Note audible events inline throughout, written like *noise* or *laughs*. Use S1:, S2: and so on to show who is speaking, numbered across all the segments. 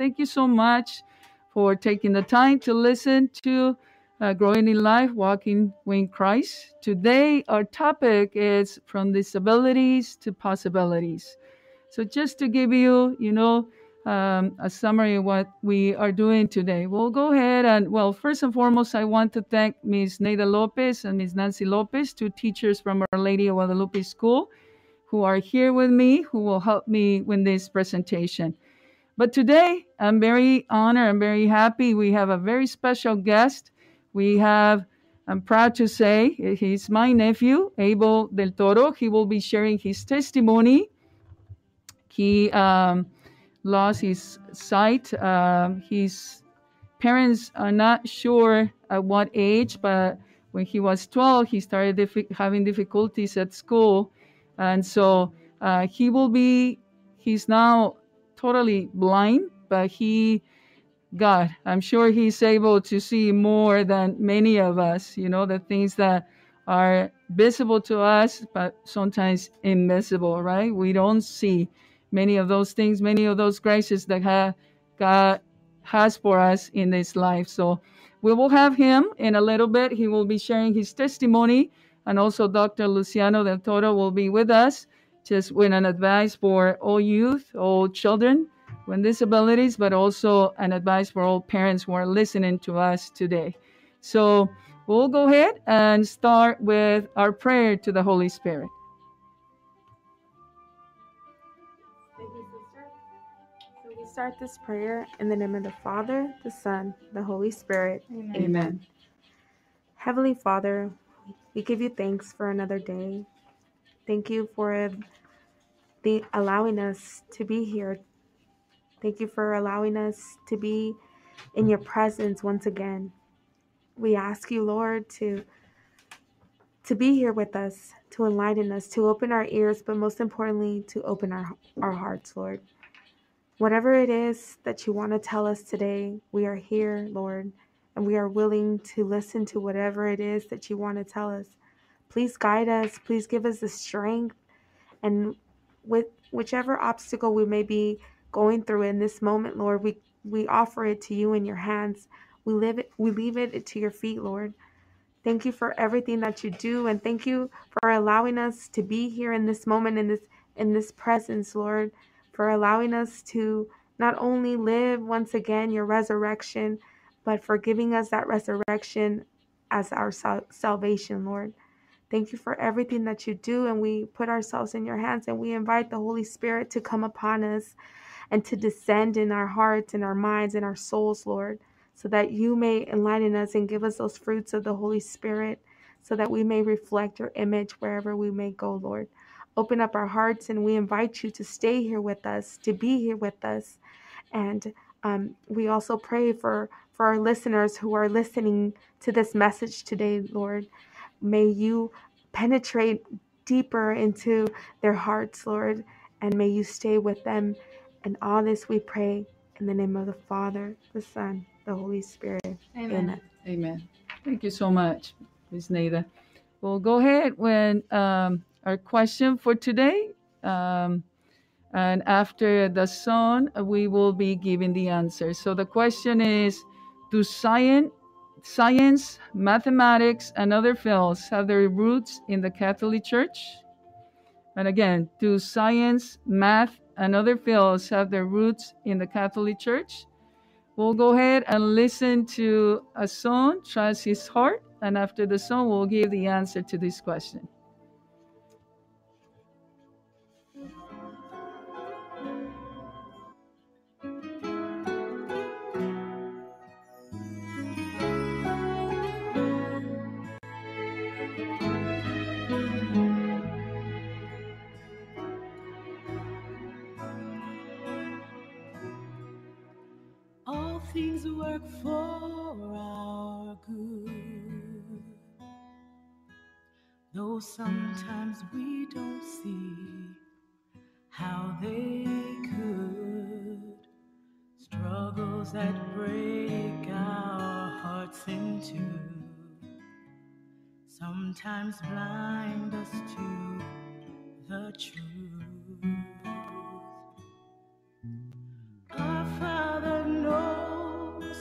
S1: thank you so much for taking the time to listen to uh, Growing in Life, Walking with Christ. Today, our topic is from disabilities to possibilities. So, just to give you, you know, um, a summary of what we are doing today. We'll go ahead and, well, first and foremost, I want to thank Ms. Neda Lopez and Ms. Nancy Lopez, two teachers from Our Lady of Guadalupe School, who are here with me, who will help me with this presentation. But today, I'm very honored, I'm very happy. We have a very special guest. We have, I'm proud to say, he's my nephew, Abel Del Toro. He will be sharing his testimony. He, um, lost his sight. Um, his parents are not sure at what age, but when he was 12, he started diffi- having difficulties at school. And so uh, he will be, he's now totally blind, but he, God, I'm sure he's able to see more than many of us, you know, the things that are visible to us, but sometimes invisible, right? We don't see many of those things, many of those graces that God has for us in this life. So we will have him in a little bit. He will be sharing his testimony, and also Dr. Luciano del Toro will be with us, just with an advice for all youth, all children with disabilities, but also an advice for all parents who are listening to us today. So we'll go ahead and start with our prayer to the Holy Spirit.
S2: So we start this prayer in the name of the Father, the Son, the Holy Spirit.
S1: Amen. Amen.
S2: Heavenly Father, we give you thanks for another day. Thank you for the allowing us to be here. Thank you for allowing us to be in your presence once again. We ask you, Lord, to to be here with us, to enlighten us, to open our ears, but most importantly, to open our, our hearts, Lord. Whatever it is that you want to tell us today, we are here, Lord, and we are willing to listen to whatever it is that you want to tell us. Please guide us. Please give us the strength. And with whichever obstacle we may be going through in this moment, Lord, we, we offer it to you in your hands. We live it, we leave it to your feet, Lord. Thank you for everything that you do, and thank you for allowing us to be here in this moment, in this in this presence, Lord for allowing us to not only live once again your resurrection, but for giving us that resurrection as our sal- salvation, Lord. Thank you for everything that you do, and we put ourselves in your hands and we invite the Holy Spirit to come upon us and to descend in our hearts and our minds and our souls, Lord, so that you may enlighten us and give us those fruits of the Holy Spirit, so that we may reflect your image wherever we may go, Lord open up our hearts and we invite you to stay here with us, to be here with us. And um, we also pray for, for our listeners who are listening to this message today, Lord. May you penetrate deeper into their hearts, Lord, and may you stay with them. And all this we pray in the name of the Father, the Son, the Holy Spirit.
S1: Amen. Amen. Amen. Thank you so much, Ms. Neda. Well, go ahead when um, our question for today. Um, and after the song, we will be giving the answer. So the question is Do science, science, mathematics, and other fields have their roots in the Catholic Church? And again, do science, math, and other fields have their roots in the Catholic Church? We'll go ahead and listen to a song, Trust His Heart, and after the song, we'll give the answer to this question.
S3: Things work for our good. Though sometimes we don't see how they could. Struggles that break our hearts in two sometimes blind us to the truth.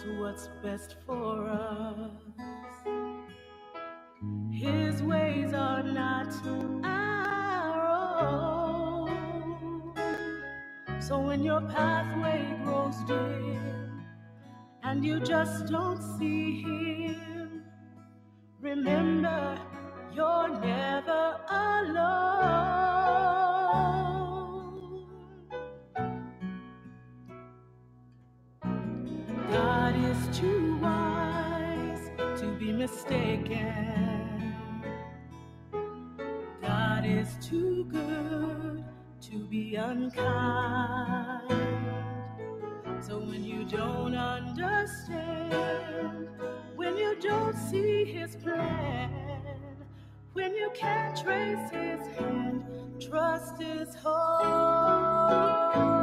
S3: What's best for us. His ways are not our own. So when your pathway grows dim and you just don't see him, remember you're never alone. Too wise to be mistaken. God is too good to be unkind. So when you don't understand, when you don't see his plan, when you can't trace his hand, trust his heart.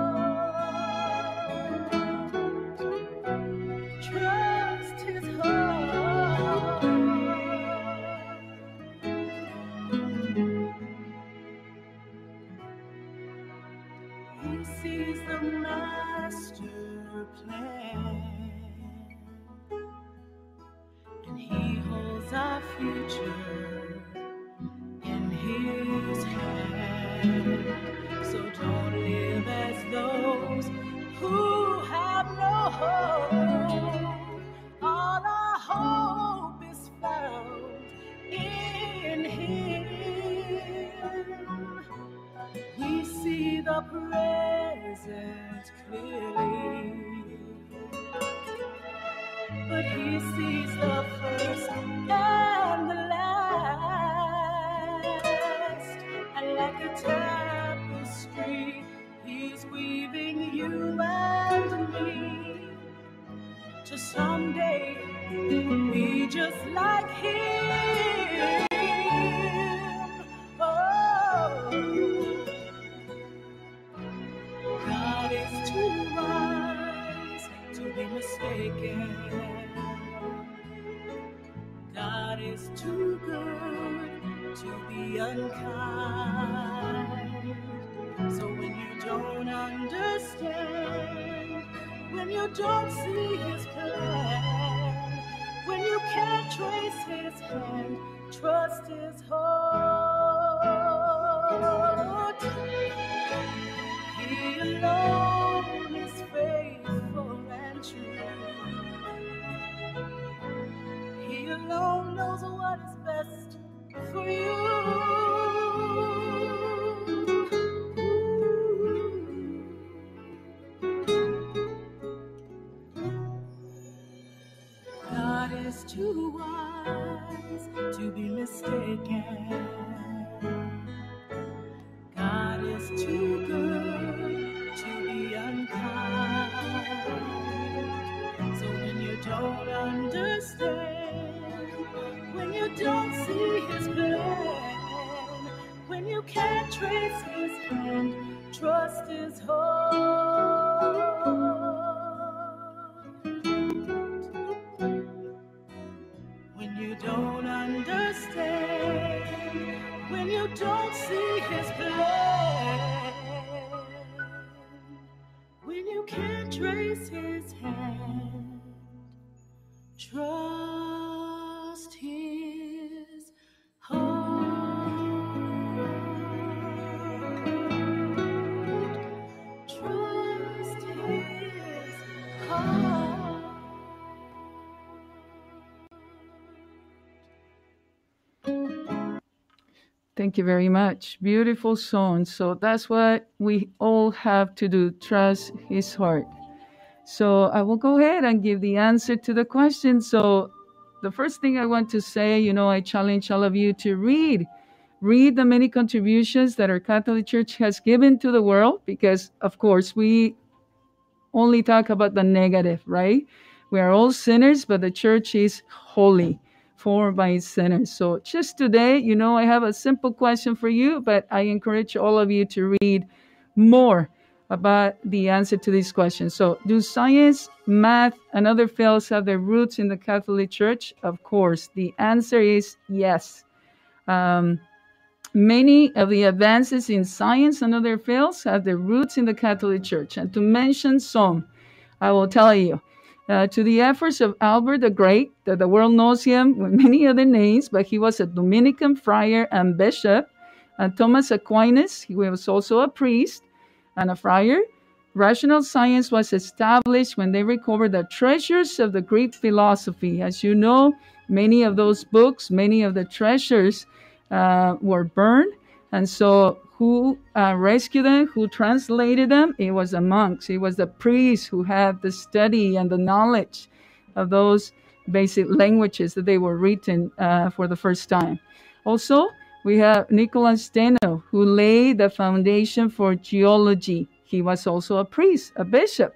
S3: Understand, when you don't see his plan, when you can't trace his hand, trust his heart. He alone is faithful and true. He alone knows what is best for you.
S1: Thank you very much. Beautiful song. So that's what we all have to do trust his heart. So I will go ahead and give the answer to the question. So the first thing I want to say, you know, I challenge all of you to read. Read the many contributions that our Catholic Church has given to the world because, of course, we only talk about the negative, right? We are all sinners, but the church is holy, formed by sinners. So just today, you know, I have a simple question for you, but I encourage all of you to read more about the answer to this question. So, do science, math, and other fields have their roots in the Catholic Church? Of course. The answer is yes. Um, Many of the advances in science and other fields have their roots in the Catholic Church. And to mention some, I will tell you uh, to the efforts of Albert the Great, that the world knows him with many other names, but he was a Dominican friar and bishop. And Thomas Aquinas, he was also a priest and a friar. Rational science was established when they recovered the treasures of the Greek philosophy. As you know, many of those books, many of the treasures uh, were burned. And so, who uh, rescued them, who translated them? It was the monks, it was the priests who had the study and the knowledge of those basic languages that they were written uh, for the first time. Also, we have Nicolas Steno, who laid the foundation for geology. He was also a priest, a bishop.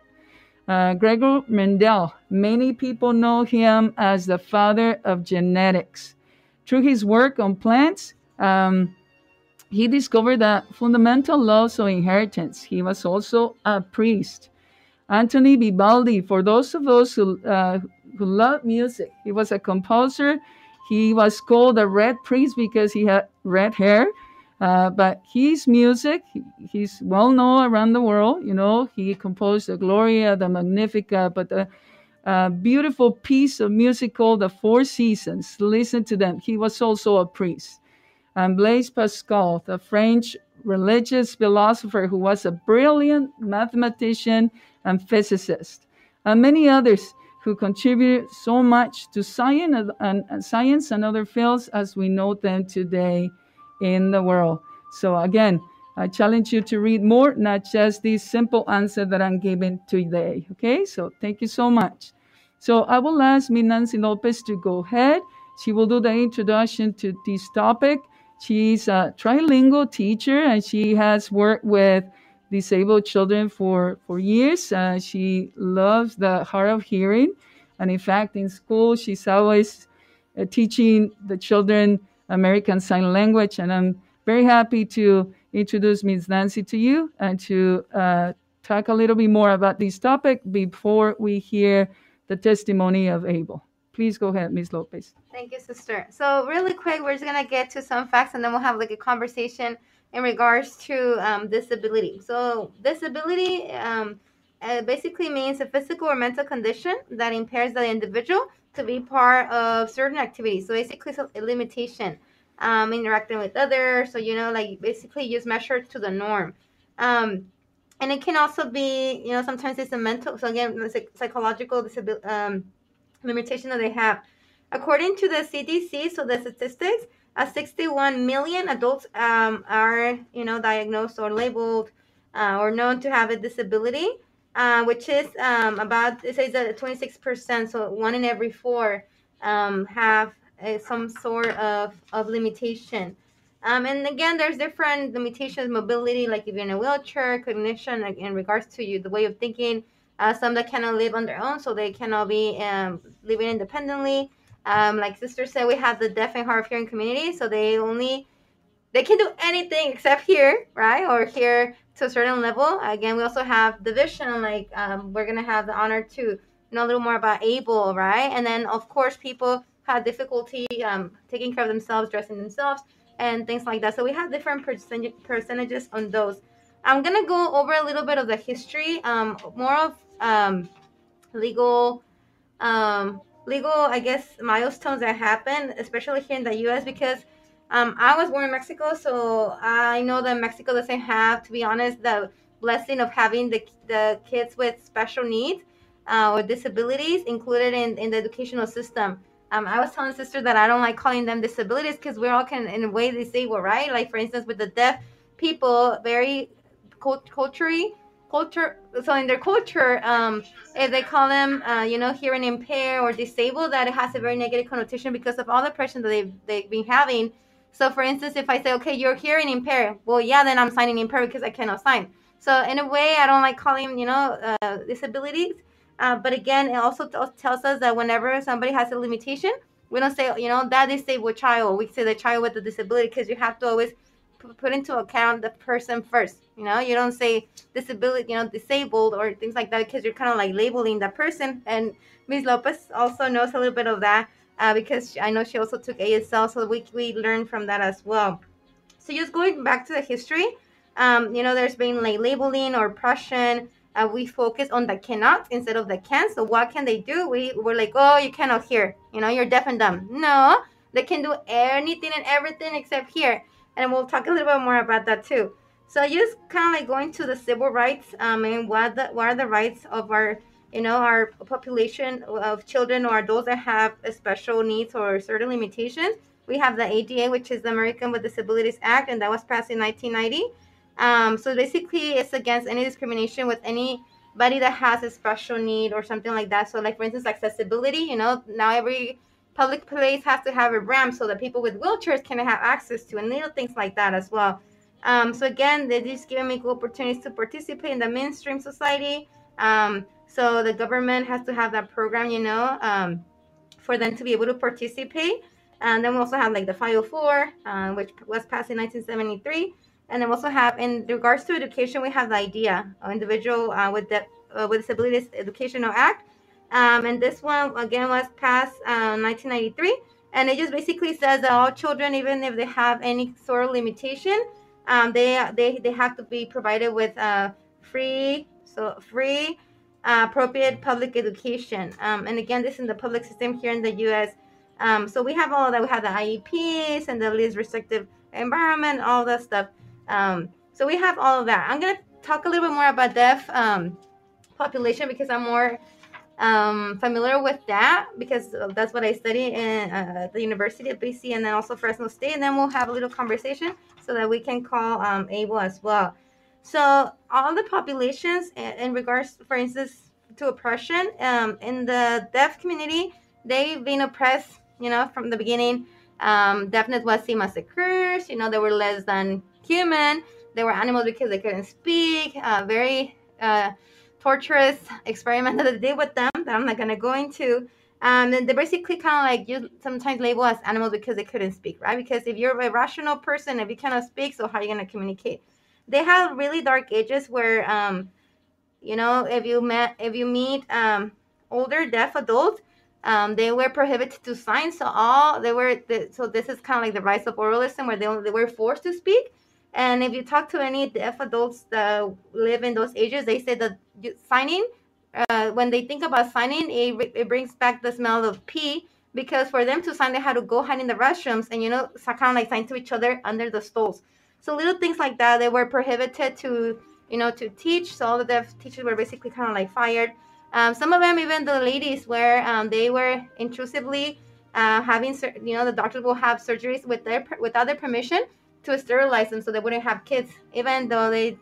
S1: Uh, Gregor Mendel, many people know him as the father of genetics. Through his work on plants, um, he discovered the fundamental laws of inheritance. He was also a priest. Anthony Vivaldi, for those of us who, uh, who love music, he was a composer. He was called a red priest because he had red hair. Uh, but his music, he's well known around the world. You know, he composed the Gloria, the Magnificat, but the uh, beautiful piece of music called the Four Seasons. Listen to them. He was also a priest. And Blaise Pascal, the French religious philosopher who was a brilliant mathematician and physicist, and many others who contributed so much to science and, and, science and other fields as we know them today in the world. So again, I challenge you to read more, not just this simple answer that I'm giving today. Okay, so thank you so much. So I will ask. Nancy Lopez to go ahead. She will do the introduction to this topic. She's a trilingual teacher and she has worked with disabled children for, for years. Uh, she loves the hard of hearing. And in fact, in school, she's always uh, teaching the children American Sign Language. And I'm very happy to introduce Ms. Nancy to you and to uh, talk a little bit more about this topic before we hear the testimony of Abel. Please go ahead, Ms. Lopez.
S4: Thank you, sister. So, really quick, we're just to get to some facts and then we'll have like a conversation in regards to um, disability. So, disability um, uh, basically means a physical or mental condition that impairs the individual to be part of certain activities. So basically, it's a limitation. Um, interacting with others. So you know, like basically, just measure to the norm. Um, and it can also be, you know, sometimes it's a mental. So again, psychological disability um, limitation that they have. According to the CDC, so the statistics, uh, 61 million adults um, are, you know, diagnosed or labeled uh, or known to have a disability uh, which is um, about it says that 26%, so one in every four um, have a, some sort of, of limitation. Um, and again, there's different limitations, mobility, like if you're in a wheelchair, cognition, like in regards to you, the way of thinking. Uh, some that cannot live on their own, so they cannot be um, living independently. Um, like sister said, we have the deaf and hard of hearing community, so they only they can do anything except hear, right? Or hear to a certain level. Again, we also have division. Like um, we're gonna have the honor to know a little more about Abel, right? And then of course people had difficulty um, taking care of themselves, dressing themselves, and things like that. So we have different percentage, percentages on those. I'm gonna go over a little bit of the history, um, more of um, legal, um, legal, I guess, milestones that happen, especially here in the U.S. because um, I was born in Mexico, so I know that Mexico doesn't have, to be honest, the blessing of having the, the kids with special needs uh, or disabilities included in, in the educational system. Um, I was telling sister that I don't like calling them disabilities because we're all can in a way disabled, right? Like for instance, with the deaf people, very culturally culture. So in their culture, um, if they call them, uh, you know, hearing impaired or disabled, that it has a very negative connotation because of all the pressure that they've they've been having so for instance, if I say, okay, you're hearing impaired, well, yeah, then I'm signing impaired because I cannot sign. So in a way, I don't like calling, you know, uh, disabilities. Uh, but again, it also t- tells us that whenever somebody has a limitation, we don't say, you know, that disabled child. We say the child with a disability because you have to always put into account the person first. You know, you don't say disability, you know, disabled or things like that because you're kind of like labeling that person. And Ms. Lopez also knows a little bit of that uh, because I know she also took ASL, so we, we learned from that as well. So just going back to the history, um, you know, there's been like labeling or oppression uh, we focus on the cannot instead of the can. So what can they do? We we're like, oh, you cannot hear. You know, you're deaf and dumb. No, they can do anything and everything except hear. And we'll talk a little bit more about that too. So just kind of like going to the civil rights um, and what the, what are the rights of our you know our population of children or those that have special needs or certain limitations. We have the ADA, which is the American with Disabilities Act, and that was passed in 1990. Um, so basically, it's against any discrimination with anybody that has a special need or something like that. So, like for instance, accessibility. You know, now every public place has to have a ramp so that people with wheelchairs can have access to, and little things like that as well. Um, so again, they just giving me equal opportunities to participate in the mainstream society. Um, so the government has to have that program, you know, um, for them to be able to participate. And then we also have like the 504, uh, which was passed in 1973. And then we also have, in regards to education, we have the IDEA, of individual uh, with the uh, with disabilities educational act. Um, and this one again was passed uh, 1993, and it just basically says that all children, even if they have any sort of limitation, um, they they they have to be provided with uh, free so free uh, appropriate public education. Um, and again, this is in the public system here in the U.S. Um, so we have all that. We have the IEPs and the least restrictive environment, all that stuff. Um, so we have all of that. I'm gonna talk a little bit more about deaf um, population because I'm more um, familiar with that because that's what I study in uh, the University of BC and then also Fresno State. And then we'll have a little conversation so that we can call um, Abel as well. So all the populations in, in regards, for instance, to oppression um, in the deaf community, they've been oppressed, you know, from the beginning. Um, deafness was seen as a curse. You know, they were less than human. They were animals because they couldn't speak. Uh, very uh, torturous experiment *laughs* that they did with them that I'm not gonna go into. Um, and they basically kind of like you sometimes label as animals because they couldn't speak, right? Because if you're a rational person, if you cannot speak, so how are you gonna communicate? they have really dark ages where um you know if you met if you meet um older deaf adults um they were prohibited to sign so all they were the, so this is kind of like the rise of oralism where they, they were forced to speak and if you talk to any deaf adults that live in those ages they say that signing uh, when they think about signing it, it brings back the smell of pee because for them to sign they had to go hide in the restrooms and you know kind of like sign to each other under the stalls so little things like that, they were prohibited to, you know, to teach. So all the deaf teachers were basically kind of like fired. Um, some of them, even the ladies, where um, they were intrusively uh, having, you know, the doctors will have surgeries with their without their permission to sterilize them so they wouldn't have kids, even though they,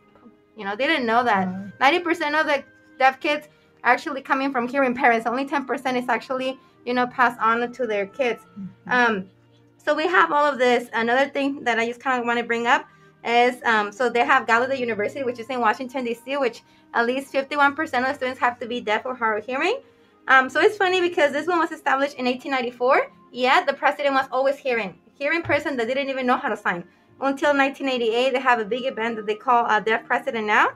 S4: you know, they didn't know that. Mm-hmm. 90 percent of the deaf kids actually coming from hearing parents. Only 10 percent is actually, you know, passed on to their kids. Mm-hmm. Um, so we have all of this. Another thing that I just kind of want to bring up is um, so they have Gallaudet University, which is in Washington D.C., which at least 51% of the students have to be deaf or hard of hearing. Um, so it's funny because this one was established in 1894. Yet the president was always hearing, hearing person that didn't even know how to sign. Until 1988, they have a big event that they call a Deaf President Now,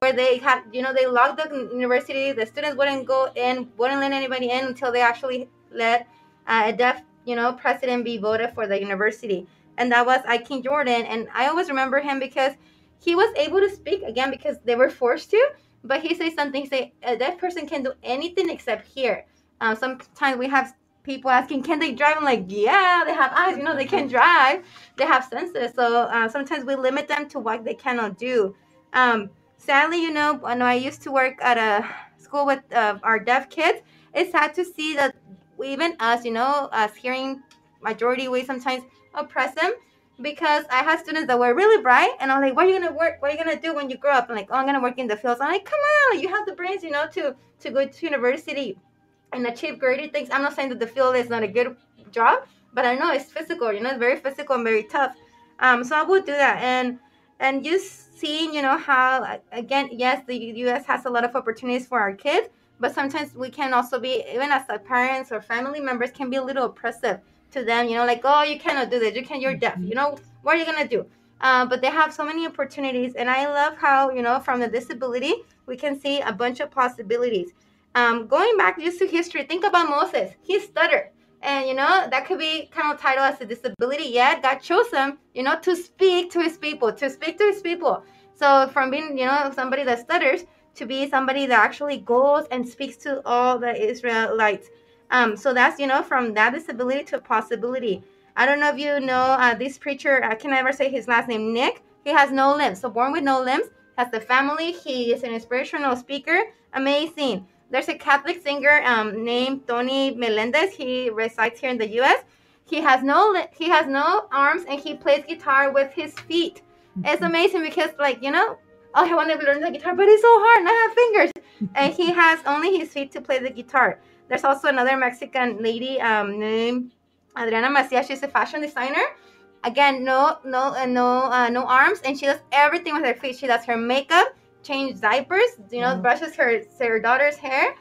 S4: where they had, you know, they locked the university. The students wouldn't go in, wouldn't let anybody in until they actually let uh, a deaf you know, president be voted for the university. And that was I. King Jordan. And I always remember him because he was able to speak again because they were forced to. But he says something, say, a deaf person can do anything except hear. Um, sometimes we have people asking, can they drive? I'm like, yeah, they have eyes, you know, they can drive. They have senses. So uh, sometimes we limit them to what they cannot do. Um, sadly, you know, when I used to work at a school with uh, our deaf kids, it's sad to see that even us, you know, us hearing majority we sometimes oppress them because I had students that were really bright and I'm like, what are you gonna work? What are you gonna do when you grow up? I'm like, oh, I'm gonna work in the fields. I'm like, come on, you have the brains, you know, to to go to university and achieve greater things. I'm not saying that the field is not a good job, but I know it's physical, you know, it's very physical and very tough. Um, so I would do that and and just seeing, you know, how again, yes, the U.S. has a lot of opportunities for our kids, but sometimes we can also be even as parents or family members can be a little oppressive to them you know like oh you cannot do this you can you're deaf you know what are you gonna do uh, but they have so many opportunities and i love how you know from the disability we can see a bunch of possibilities um, going back just to history think about moses he stuttered and you know that could be kind of titled as a disability yet god chose him you know to speak to his people to speak to his people so from being you know somebody that stutters to be somebody that actually goes and speaks to all the Israelites. Um, so that's you know from that disability to a possibility. I don't know if you know uh, this preacher. I can never say his last name. Nick. He has no limbs, so born with no limbs. Has the family. He is an inspirational speaker. Amazing. There's a Catholic singer um, named Tony Melendez. He resides here in the U.S. He has no he has no arms and he plays guitar with his feet. It's amazing because like you know, oh, I want to learn the guitar, but it's so hard and I have fingers. *laughs* and he has only his feet to play the guitar. There's also another Mexican lady um, named Adriana Macias. She's a fashion designer. Again, no, no, uh, no, uh, no arms, and she does everything with her feet. She does her makeup, change diapers, you know, mm-hmm. brushes her her daughter's hair,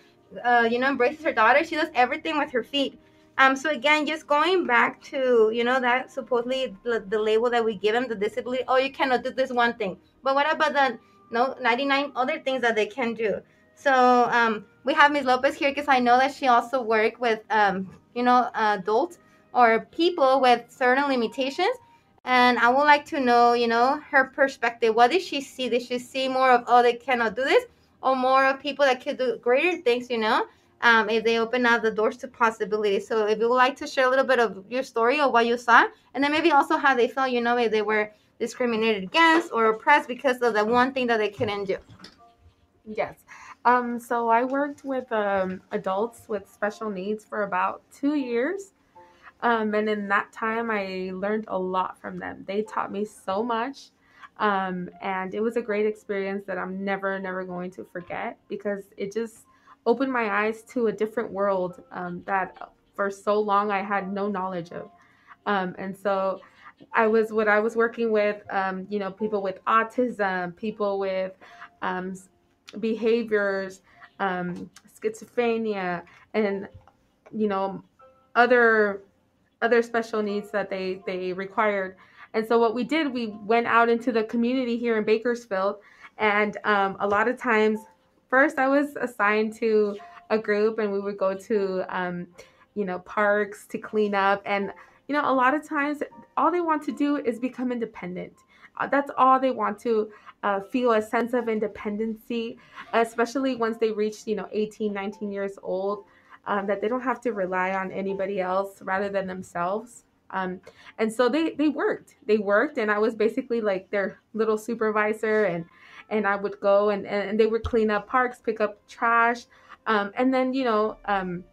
S4: uh, you know, embraces her daughter. She does everything with her feet. Um, so again, just going back to you know that supposedly the, the label that we give them, the disability. Oh, you cannot do this one thing, but what about the no 99 other things that they can do? So um, we have Ms. Lopez here because I know that she also worked with um, you know adults or people with certain limitations. And I would like to know, you know, her perspective. What did she see? Did she see more of, oh, they cannot do this? Or more of people that could do greater things, you know, um, if they open up the doors to possibilities. So if you would like to share a little bit of your story or what you saw, and then maybe also how they felt, you know, if they were discriminated against or oppressed because of the one thing that they couldn't do.
S2: Yes. Um, so I worked with um, adults with special needs for about two years. Um, and in that time, I learned a lot from them. They taught me so much. Um, and it was a great experience that I'm never, never going to forget because it just opened my eyes to a different world um, that for so long I had no knowledge of. Um, and so I was what I was working with, um, you know, people with autism, people with um, behaviors, schizophrenia, and you know, other other special needs that they they required. And so what we did, we went out into the community here in Bakersfield, and um, a lot of times, first I was assigned to a group, and we would go to um, you know parks to clean up, and you know a lot of times all they want to do is become independent. Uh, that's all they want to uh, feel a sense of independency, especially once they reach you know 18, 19 years old um, that they don't have to rely on anybody else rather than themselves. Um, and so they they worked. They worked, and I was basically like their little supervisor, and and I would go and and they would clean up parks, pick up trash, um, and then you know um,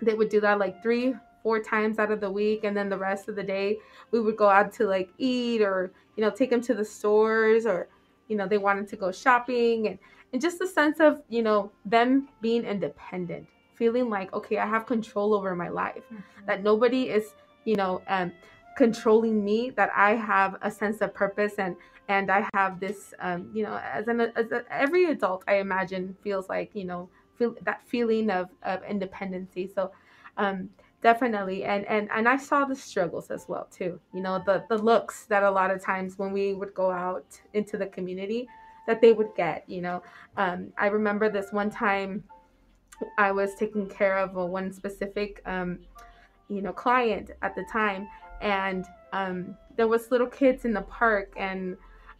S2: they would do that like three four times out of the week and then the rest of the day we would go out to like eat or you know take them to the stores or you know they wanted to go shopping and and just the sense of you know them being independent feeling like okay i have control over my life. Mm-hmm. that nobody is you know um, controlling me that i have a sense of purpose and and i have this um, you know as an as a, every adult i imagine feels like you know feel that feeling of of independency. So um definitely. And and and i saw the struggles as well too. You know the the looks that a lot of times when we would go out into the community that they would get you know. Um, i remember this one time I was taking care of one specific, um, you know, client at the time, and um, there was little kids in the park, and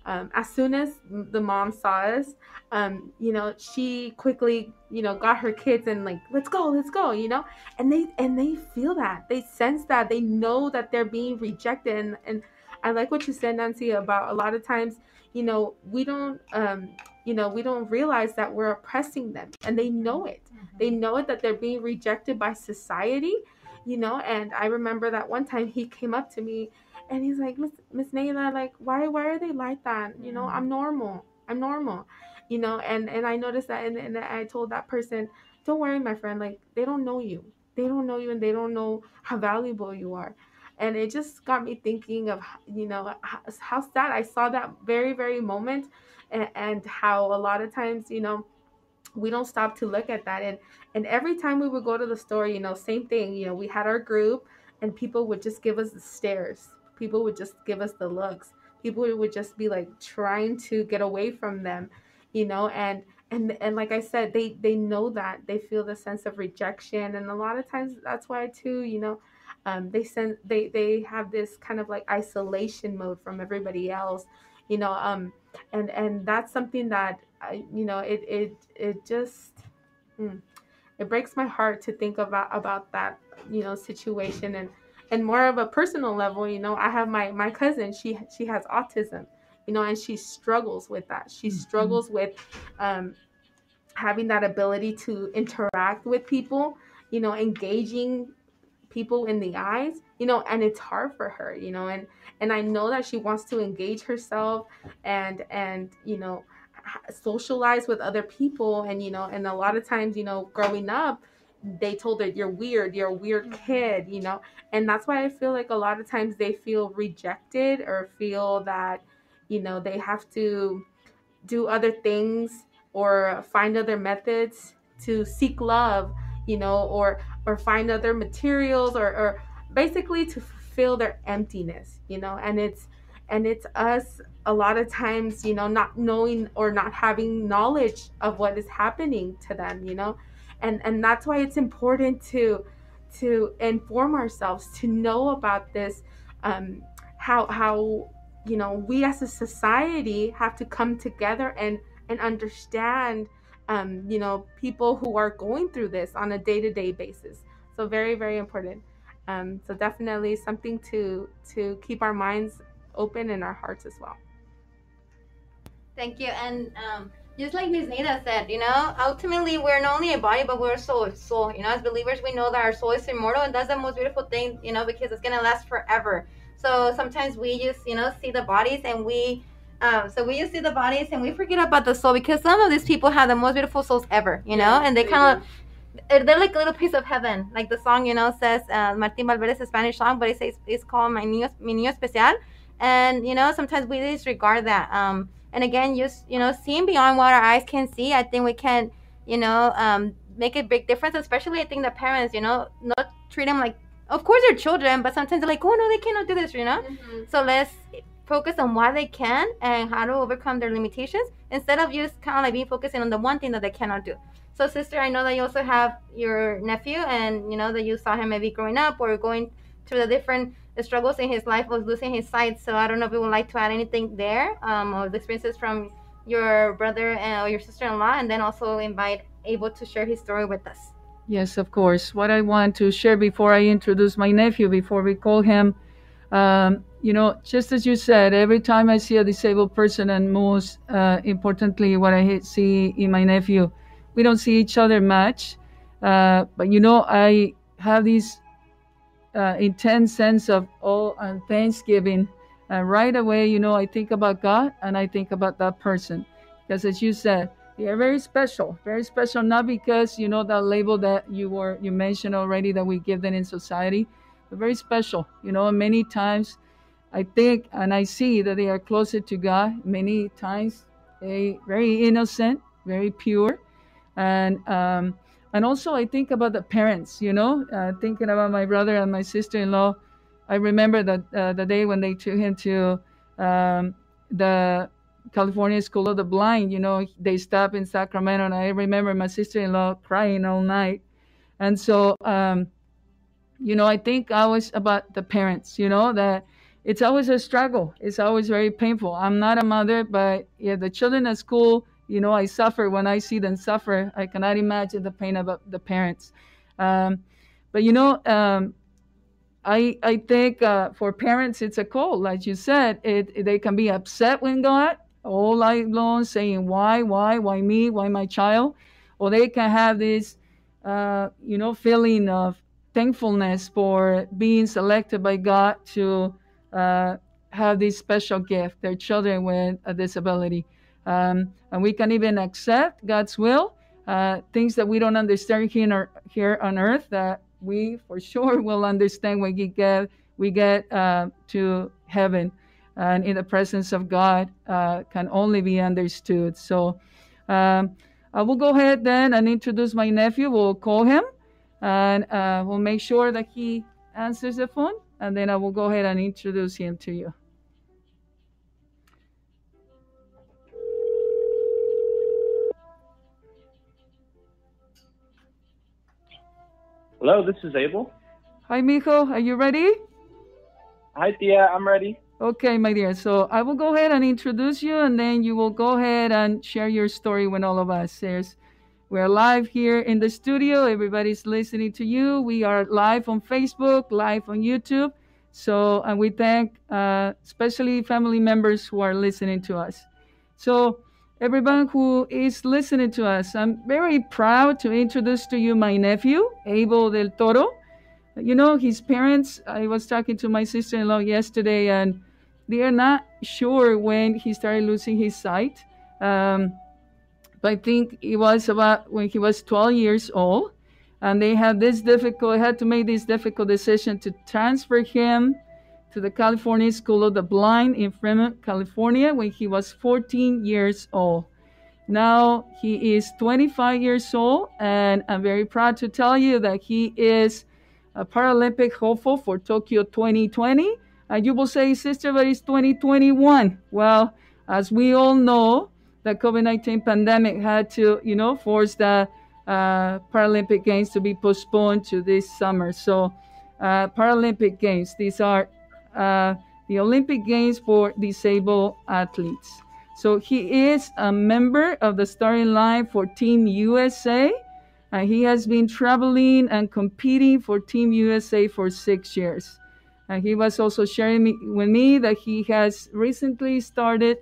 S2: um, as soon as the mom saw us, um, you know, she quickly, you know, got her kids and like, let's go, let's go, you know, and they and they feel that, they sense that, they know that they're being rejected, and, and I like what you said, Nancy, about a lot of times, you know, we don't, um, you know, we don't realize that we're oppressing them, and they know it. They know that they're being rejected by society, you know. And I remember that one time he came up to me and he's like, Miss Miss Nayla, like, why why are they like that? You know, I'm mm. normal. I'm normal. You know, and and I noticed that, and, and I told that person, don't worry, my friend. Like, they don't know you. They don't know you, and they don't know how valuable you are. And it just got me thinking of, you know, how, how sad I saw that very, very moment, and, and how a lot of times, you know, we don't stop to look at that. And and every time we would go to the store you know same thing you know we had our group and people would just give us the stares. People would just give us the looks. People would just be like trying to get away from them you know and and and like i said they they know that. They feel the sense of rejection. And a lot of times that's why too you know um, they send they they have this kind of like isolation mode from everybody else. You know um and and that's something that I, you know it it it just mm, it breaks my heart to think about about that you know situation and and more of a personal level you know i have my my cousin she she has autism you know and she struggles with that she
S1: Mhm.
S2: struggles with um having that ability to interact with people you know engaging people in the eyes you know and it's hard for her you know and and i know that she wants to engage herself and and you know socialize with other people. And you know and a lot of times you know growing up they told her you're weird. You're a weird mm-hmm. kid you know? And that's why i feel like a lot of times they feel rejected or feel that you know they have to do other things or find other methods to seek love you know or or find other materials or or basically to fulfill their emptiness you know? And it's and it's us a lot of times you know not knowing or not having knowledge of what is happening to them you know? And and that's why it's important to to inform ourselves to know about this um how how you know we as a society have to come together and and understand um you know people who are going through this on a day-to-day basis so very very important um so definitely something to to keep our minds open and our hearts as well
S4: Thank you. And um, just like Miss Nita said, you know, ultimately we're not only a body, but we're a soul. Soul. You know, as believers, we know that our soul is immortal, and that's the most beautiful thing, you know, because it's gonna last forever. So sometimes we just, you know, see the bodies and we. Um, so we just see the bodies and we forget about the soul because some of these people have the most beautiful souls ever, you know, and they kind of they're like a little piece of heaven. Like the song, you know, says uh, Martin Valverde Spanish song, but it says it's called "Mi Niño, Mi Niño Especial," and you know, sometimes we disregard that. Um, and again, just you know, seeing beyond what our eyes can see, I think we can, you know, um, make a big difference. Especially, I think the parents, you know, not treat them like, of course, they're children, but sometimes they're like, oh no, they cannot do this, you know. So let's focus on what they can and how to overcome their limitations instead of just kind of like being focusing on the one thing that they cannot do. So, sister, I know that you also have your nephew, and you know that you saw him maybe growing up or going through the different struggles in his life of losing his sight. So, I don't know if you would like to add anything there, um, or the experiences from your brother and or your sister-in-law, and then also invite Abel to share his story with us.
S1: Yes, of course. What I want to share before I introduce my nephew, before we call him, um, you know, just as you said, every time I see a disabled person, and most uh, importantly, what I see in my nephew, we don't see each other much. Uh, but you know, I have this uh, intense sense of awe and thanksgiving. And right away, you know, I think about God and I think about that person. Because as you said, they are very special, very special, not because, you know, that label that you were, you mentioned already that we give them in society, very special, you know, many times I think and I see that they are closer to God. Many times they very innocent, very pure. And, um, and also I think about the parents, you know, uh, thinking about my brother and my sister-in-law. I remember that uh, the day when they took him to um, the California School of the Blind, you know, they stopped in Sacramento, and I remember my sister-in-law crying all night. And so, um, you know, I think always about the parents, you know, that it's always a struggle. It's always very painful. I'm not a mother, but yeah, the children at school, you know, I suffer when I see them suffer. I cannot imagine the pain of the parents. Um, but you know, um, I I think uh, for parents it's a call, like you said. It they can be upset when God all night long saying why why why me why my child, or they can have this uh, you know feeling of thankfulness for being selected by God to uh, have this special gift, their children with a disability. Um, and we can even accept God's will, uh, things that we don't understand here, here on earth that we for sure *laughs* will understand when we get, we get uh, to heaven and in the presence of God uh, can only be understood. So um, I will go ahead then and introduce my nephew. We'll call him and uh, we'll make sure that he answers the phone and then I will go ahead and introduce him to you.
S5: Hello, this is Abel.
S1: Hi, mijo. Are you ready?
S5: Hi, Tia. I'm ready.
S1: Okay, my dear. So I will go ahead and introduce you, and then you will go ahead and share your story with all of us. There's, we're live here in the studio. Everybody's listening to you. We are live on Facebook, live on YouTube. So, and we thank uh, especially family members who are listening to us. So, everyone who is listening to us, I'm very proud to introduce to you my nephew, Abel del Toro. You know, his parents, I was talking to my sister in law yesterday, and they are not sure when he started losing his sight. Um, I think it was about when he was 12 years old. And they had this difficult, had to make this difficult decision to transfer him to the California School of the Blind in Fremont, California, when he was 14 years old. Now he is 25 years old, and I'm very proud to tell you that he is a Paralympic hopeful for Tokyo 2020 and you will say, Sister, but it's 2021. Well, as we all know, the COVID 19 pandemic had to, you know, force the uh, Paralympic Games to be postponed to this summer. So, uh, Paralympic Games, these are uh, the Olympic Games for disabled athletes. So, he is a member of the starting line for Team USA. And he has been traveling and competing for Team USA for six years. And he was also sharing me, with me that he has recently started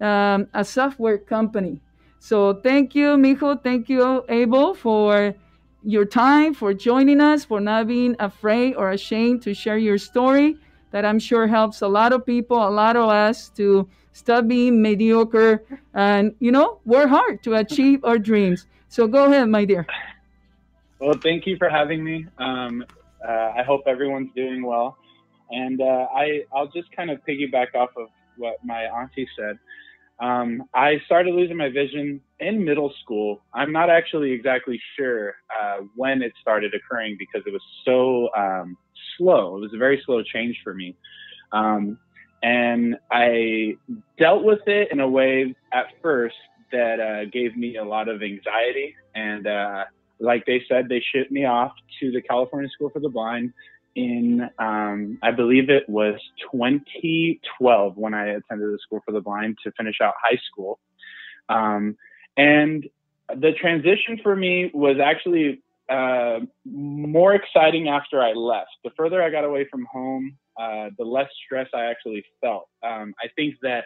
S1: um, a software company. So thank you, Mijo. Thank you, Abel, for your time, for joining us, for not being afraid or ashamed to share your story. That I'm sure helps a lot of people, a lot of us to stop being mediocre and, you know, work hard to achieve our dreams. So go ahead, my dear.
S5: Well, thank you for having me. Um, uh, I hope everyone's doing well. And uh, I, I'll just kind of piggyback off of what my auntie said. Um, I started losing my vision in middle school. I'm not actually exactly sure uh, when it started occurring because it was so um, slow. It was a very slow change for me. Um, and I dealt with it in a way at first that uh, gave me a lot of anxiety. And uh, like they said, they shipped me off to the California School for the Blind in, um, I believe it was 2012 when I attended the School for the Blind to finish out high school. Um, and the transition for me was actually uh, more exciting after I left. The further I got away from home, uh, the less stress I actually felt. Um, I think that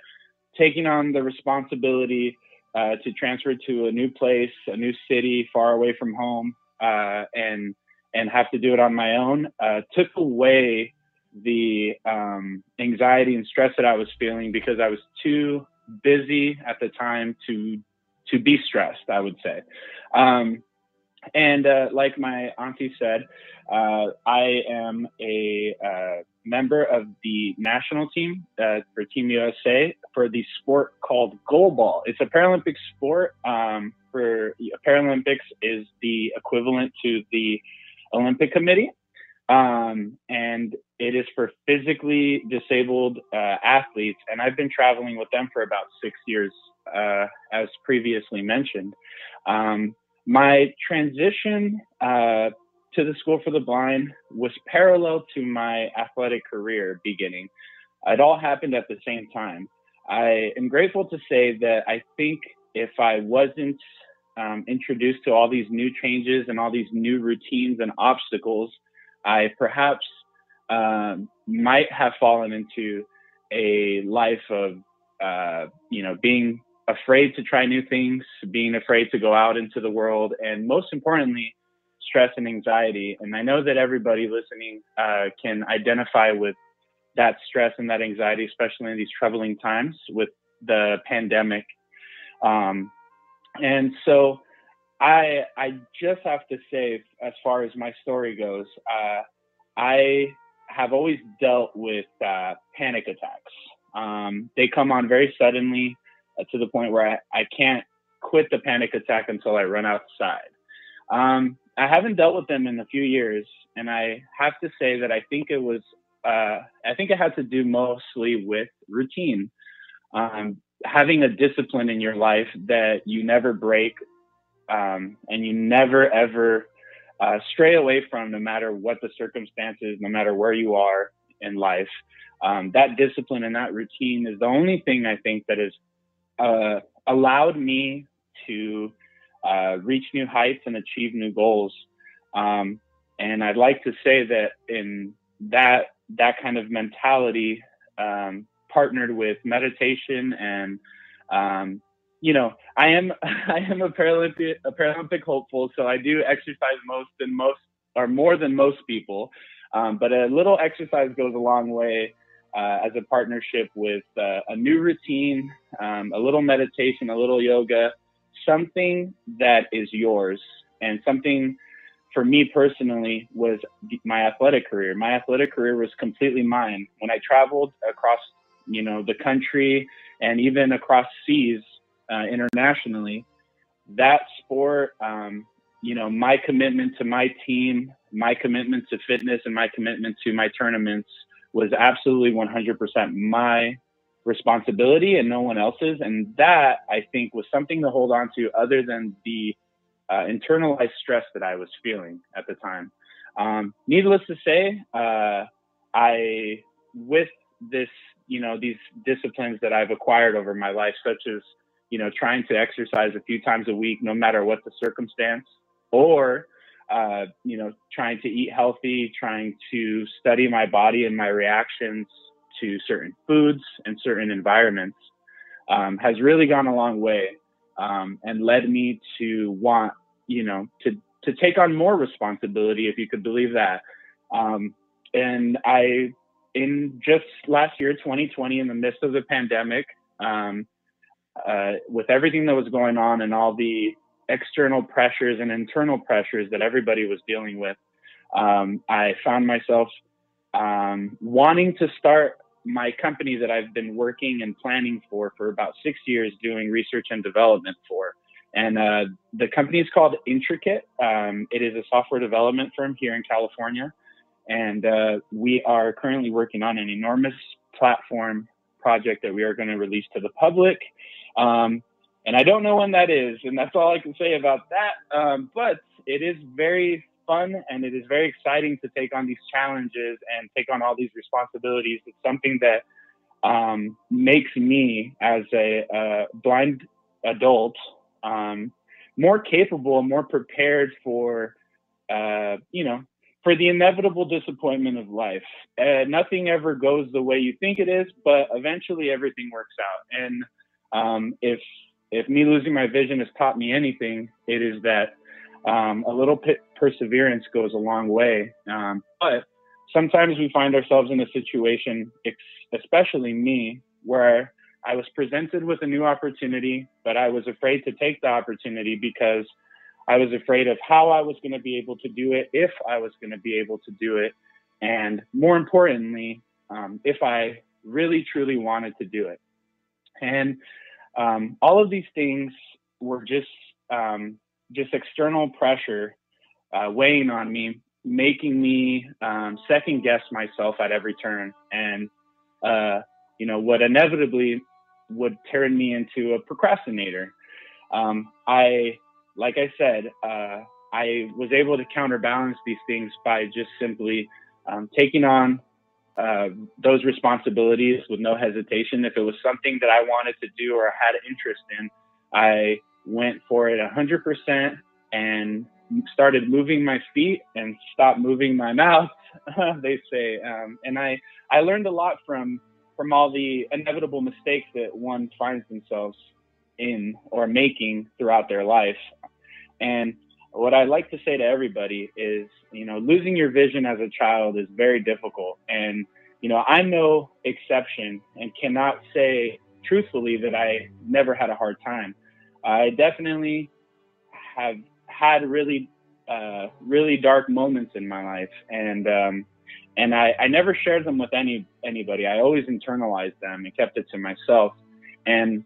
S5: taking on the responsibility uh, to transfer to a new place, a new city, far away from home, uh, and and have to do it on my own uh, took away the um, anxiety and stress that I was feeling because I was too busy at the time to to be stressed. I would say, um, and uh, like my auntie said, uh, I am a uh, member of the national team uh, for Team USA for the sport called goalball. It's a Paralympic sport. Um, for Paralympics is the equivalent to the Olympic Committee. Um, and it is for physically disabled uh, athletes. And I've been traveling with them for about six years, uh, as previously mentioned. Um, my transition uh, to the School for the Blind was parallel to my athletic career beginning. It all happened at the same time. I am grateful to say that I think if I wasn't um, introduced to all these new changes and all these new routines and obstacles, I perhaps um, might have fallen into a life of, uh, you know, being afraid to try new things, being afraid to go out into the world, and most importantly, stress and anxiety. And I know that everybody listening uh, can identify with that stress and that anxiety, especially in these troubling times with the pandemic. Um, and so I I just have to say, as far as my story goes, uh, I have always dealt with uh, panic attacks. Um, they come on very suddenly uh, to the point where I, I can't quit the panic attack until I run outside. Um, I haven't dealt with them in a few years, and I have to say that I think it was uh, I think it had to do mostly with routine. Um, having a discipline in your life that you never break um, and you never ever uh, stray away from, no matter what the circumstances, no matter where you are in life. Um, that discipline and that routine is the only thing I think that has uh, allowed me to uh, reach new heights and achieve new goals. Um, and I'd like to say that in that that kind of mentality, um, partnered with meditation and um, you know, I am *laughs* I am a Paralympic a Paralympic hopeful, so I do exercise most than most or more than most people. Um, but a little exercise goes a long way uh, as a partnership with uh, a new routine, um, a little meditation, a little yoga, something that is yours, and something for me personally was my athletic career. My athletic career was completely mine. When I traveled across, you know, the country and even across seas uh, internationally, that sport, um, you know, my commitment to my team, my commitment to fitness, and my commitment to my tournaments was absolutely 100% my responsibility and no one else's. And that I think was something to hold on to other than the uh, internalized stress that I was feeling at the time. Um, needless to say, uh, I, with this, you know, these disciplines that I've acquired over my life, such as, you know, trying to exercise a few times a week, no matter what the circumstance, or, uh, you know, trying to eat healthy, trying to study my body and my reactions to certain foods and certain environments, um, has really gone a long way um, and led me to want, you know, to to take on more responsibility, if you could believe that. Um, and I, in just last year, 2020, in the midst of the pandemic, um, uh, with everything that was going on and all the external pressures and internal pressures that everybody was dealing with, um, I found myself um, wanting to start my company that I've been working and planning for for about six years, doing research and development for. And uh, the company is called Intricate. Um, it is a software development firm here in California. And uh, we are currently working on an enormous platform project that we are going to release to the public. Um, and I don't know when that is. And that's all I can say about that. Um, but it is very fun and it is very exciting to take on these challenges and take on all these responsibilities. It's something that um, makes me, as a, a blind adult, um, more capable, and more prepared for, uh, you know, for the inevitable disappointment of life. Uh, nothing ever goes the way you think it is, but eventually everything works out. And um, if if me losing my vision has taught me anything, it is that um, a little perseverance goes a long way. Um, but sometimes we find ourselves in a situation, especially me, where I was presented with a new opportunity, but I was afraid to take the opportunity because I was afraid of how I was going to be able to do it, if I was going to be able to do it, and more importantly, um, if I really truly wanted to do it. And um, all of these things were just um, just external pressure uh, weighing on me, making me um, second guess myself at every turn, and uh, you know what inevitably would turn me into a procrastinator. Um, I, like I said, uh, I was able to counterbalance these things by just simply um, taking on uh, those responsibilities with no hesitation. If it was something that I wanted to do or had an interest in, I went for it 100% and started moving my feet and stopped moving my *laughs* mouth. they say, um, and I I learned a lot from from all the inevitable mistakes that one finds themselves in or making throughout their life. And what I like to say to everybody is, you know, losing your vision as a child is very difficult. And, you know, I'm no exception and cannot say truthfully that I never had a hard time. I definitely have had really, uh, really dark moments in my life, and um, and I, I never shared them with any anybody. I always internalized them and kept it to myself. And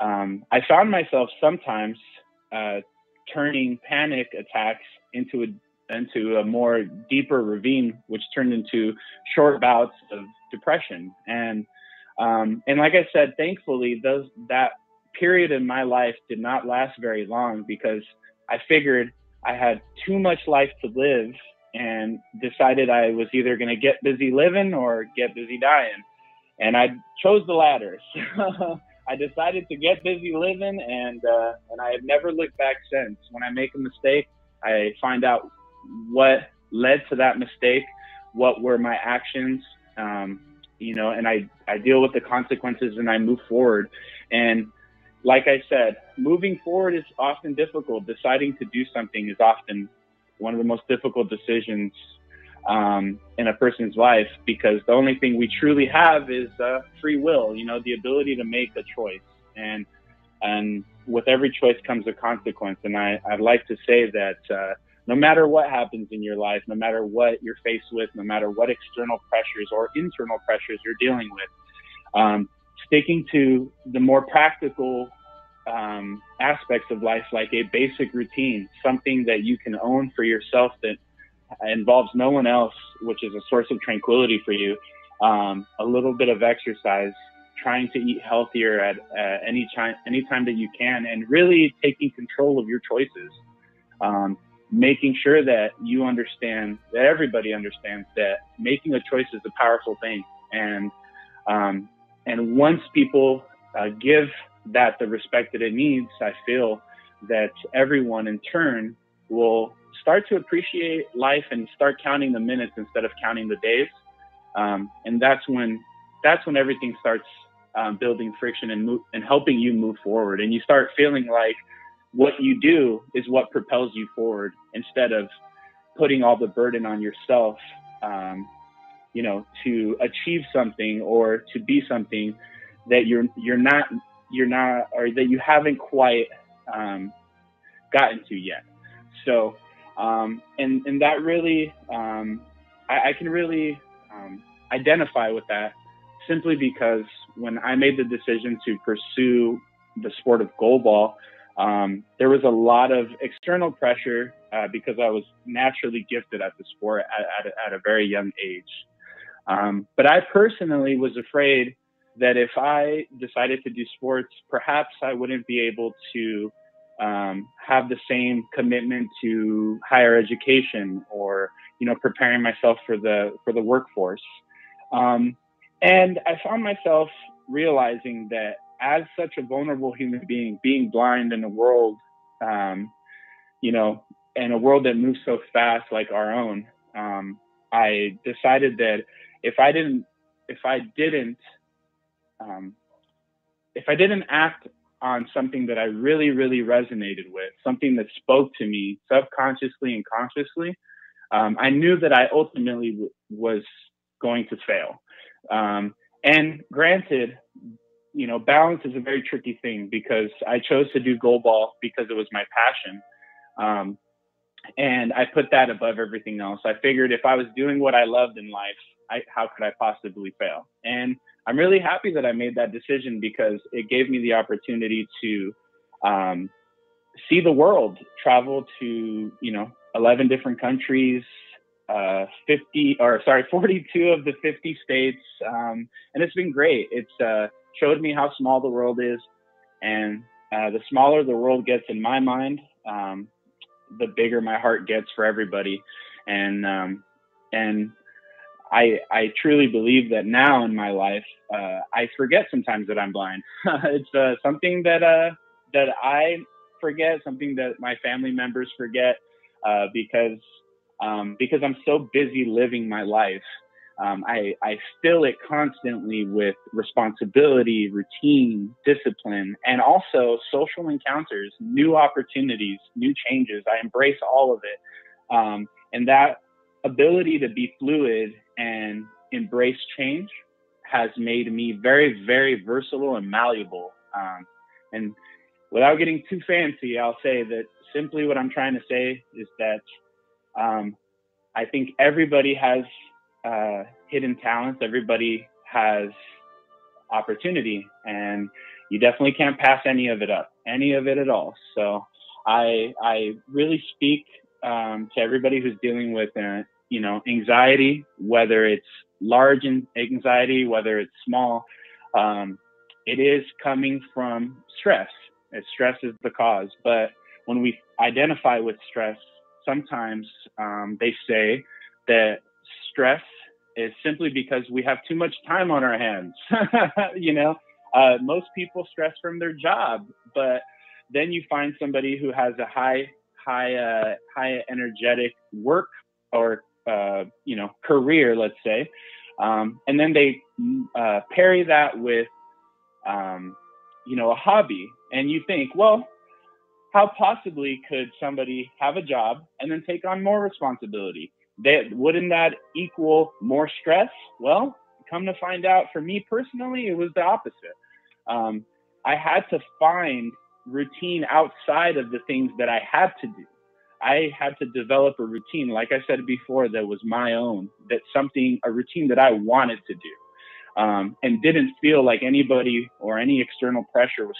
S5: um, I found myself sometimes uh, turning panic attacks into a into a more deeper ravine, which turned into short bouts of depression. And um, and like I said, thankfully, those that period in my life did not last very long because I figured I had too much life to live and decided I was either going to get busy living or get busy dying. And I chose the latter. *laughs* So I decided to get busy living, and uh, and I have never looked back since. When I make a mistake, I find out what led to that mistake, what were my actions, um, you know, and I I deal with the consequences and I move forward. And like I said, moving forward is often difficult. Deciding to do something is often one of the most difficult decisions um, in a person's life because the only thing we truly have is uh, free will. You know, the ability to make a choice, and and with every choice comes a consequence. And I I'd like to say that uh, no matter what happens in your life, no matter what you're faced with, no matter what external pressures or internal pressures you're dealing with, um, sticking to the more practical um, aspects of life, like a basic routine, something that you can own for yourself that involves no one else, which is a source of tranquility for you. Um, a little bit of exercise, trying to eat healthier at uh, any time, any time that you can, and really taking control of your choices. Um, making sure that you understand that everybody understands that making a choice is a powerful thing, and um, and once people uh, give that the respect that it needs, I feel that everyone in turn will start to appreciate life and start counting the minutes instead of counting the days. Um, and that's when that's when everything starts um, building friction and move, and helping you move forward. And you start feeling like what you do is what propels you forward instead of putting all the burden on yourself. Um, you know, to achieve something or to be something that you're you're not you're not or that you haven't quite um, gotten to yet. So, um, and and that really, um, I, I, can really um, identify with that simply because when I made the decision to pursue the sport of goalball, um, there was a lot of external pressure uh, because I was naturally gifted at the sport at, at, at a very young age. Um, but I personally was afraid that if I decided to do sports, perhaps I wouldn't be able to um, have the same commitment to higher education or you know preparing myself for the for the workforce. Um, and I found myself realizing that as such a vulnerable human being, being blind in a world, um, you know, in a world that moves so fast like our own, um, I decided that if I didn't if I didn't um, if I didn't act on something that I really, really resonated with, something that spoke to me subconsciously and consciously, um, I knew that I ultimately w- was going to fail. Um, and granted, you know, balance is a very tricky thing because I chose to do goalball because it was my passion. Um, and I put that above everything else. I figured if I was doing what I loved in life, I, how could I possibly fail? And I'm really happy that I made that decision because it gave me the opportunity to um, see the world, travel to you know 11 different countries, uh, 50 or sorry *laughs* 42 of the 50 states, um, and it's been great. It's uh, showed me how small the world is, and uh, the smaller the world gets in my mind, um, the bigger my heart gets for everybody, and um, and I I truly believe that now in my life, uh, I forget sometimes that I'm blind. *laughs* it's uh, something that uh, that I forget, something that my family members forget, uh, because um, because I'm so busy living my life. Um, I, I fill it constantly with responsibility, routine, discipline, and also social encounters, new opportunities, new changes. I embrace all of it. Um, and that ability to be fluid and embrace change has made me very, very versatile and malleable. Um, and without getting too fancy, I'll say that simply what I'm trying to say is that um, I think everybody has uh, hidden talents, everybody has opportunity, and you definitely can't pass any of it up, any of it at all. So I I really speak um, to everybody who's dealing with uh, you know, anxiety, whether it's large anxiety, whether it's small, um, it is coming from stress. stress is the cause. But when we identify with stress, sometimes um, they say that stress is simply because we have too much time on our hands. *laughs* you know, uh, most people stress from their job, but then you find somebody who has a high, high, uh, high energetic work or uh, you know career, let's say, um, and then they uh, parry that with um, you know a hobby, and you think, well, how possibly could somebody have a job and then take on more responsibility? They, wouldn't that equal more stress? Well, come to find out, for me personally, it was the opposite. Um, I had to find routine outside of the things that I had to do. I had to develop a routine, like I said before, that was my own, that something, a routine that I wanted to do, um, and didn't feel like anybody or any external pressure was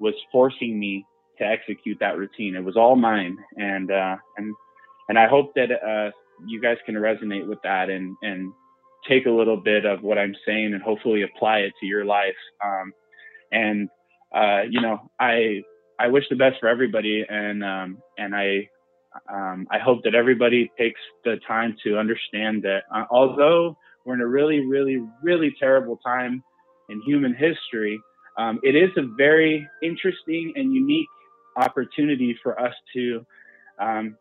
S5: was forcing me to execute that routine. It was all mine, and uh, and and I hope that uh, you guys can resonate with that and and take a little bit of what I'm saying and hopefully apply it to your life. Um, and uh, you know, I I wish the best for everybody, and um, and I um, I hope that everybody takes the time to understand that uh, although we're in a really, really, really terrible time in human history, um, it is a very interesting and unique opportunity for us to um,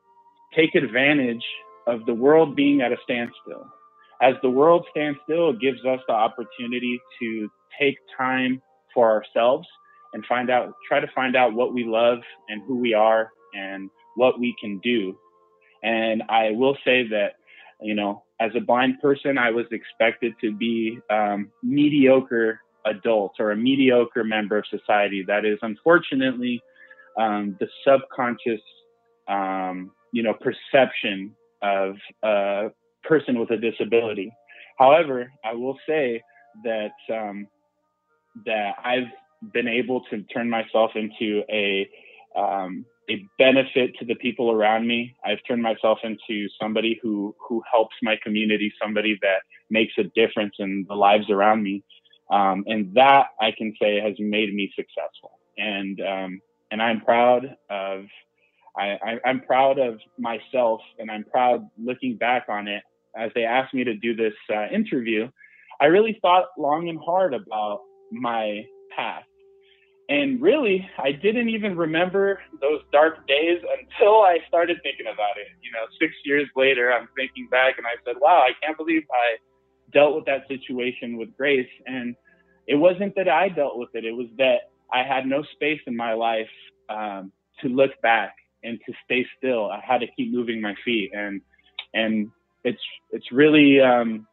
S5: take advantage of the world being at a standstill. As the world stands still, it gives us the opportunity to take time for ourselves and find out, try to find out what we love and who we are and what we can do. And I will say that, you know, as a blind person, I was expected to be um, mediocre adult or a mediocre member of society. That is unfortunately um, the subconscious, um, you know, perception of a person with a disability. However, I will say that um, that I've been able to turn myself into a um, a benefit to the people around me. I've turned myself into somebody who who helps my community, somebody that makes a difference in the lives around me, um, and that I can say has made me successful. And um, and I'm proud of I, I, am proud of myself, and I'm proud looking back on it. As they asked me to do this uh, interview, I really thought long and hard about my path and really, I didn't even remember those dark days until I started thinking about it. You know, six years later, I'm thinking back and I said, wow, I can't believe I dealt with that situation with grace. And it wasn't that I dealt with it, it was that I had no space in my life um, to look back and to stay still. I had to keep moving my feet. And, and it's, it's really, um,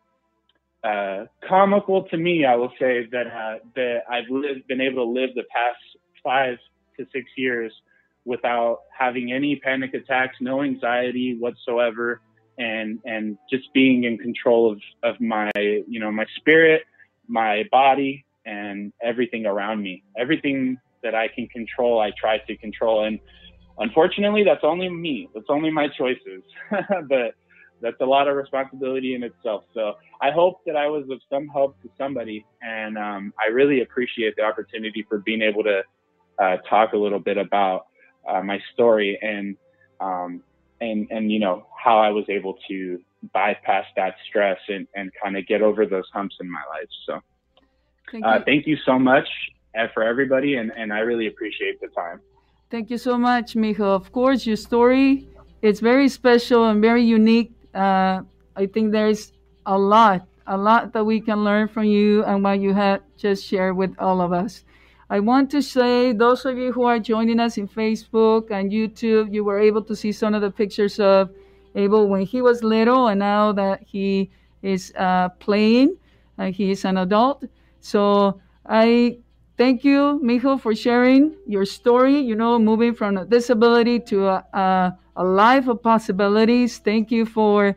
S5: uh, comical to me, I will say that uh, that I've lived, been able to live the past five to six years without having any panic attacks, no anxiety whatsoever, and and just being in control of of my you know my spirit, my body, and everything around me. Everything that I can control, I try to control, and unfortunately, that's only me. That's only my choices, *laughs* but that's a lot of responsibility in itself. So I hope that I was of some help to somebody, and um, I really appreciate the opportunity for being able to uh, talk a little bit about uh, my story and um, and and you know how I was able to bypass that stress and and kind of get over those humps in my life. So thank uh, you, thank you so much uh, for everybody, and and I really appreciate the time.
S1: Thank you so much, Mijo. Of course, your story it's very special and very unique uh, I think there's a lot, a lot that we can learn from you and what you had just shared with all of us. I want to say, those of you who are joining us in Facebook and YouTube, you were able to see some of the pictures of Abel when he was little and now that he is uh, playing, uh, he is an adult. So I thank you, Mijo, for sharing your story, you know, moving from a disability to a, a a life of possibilities. Thank you for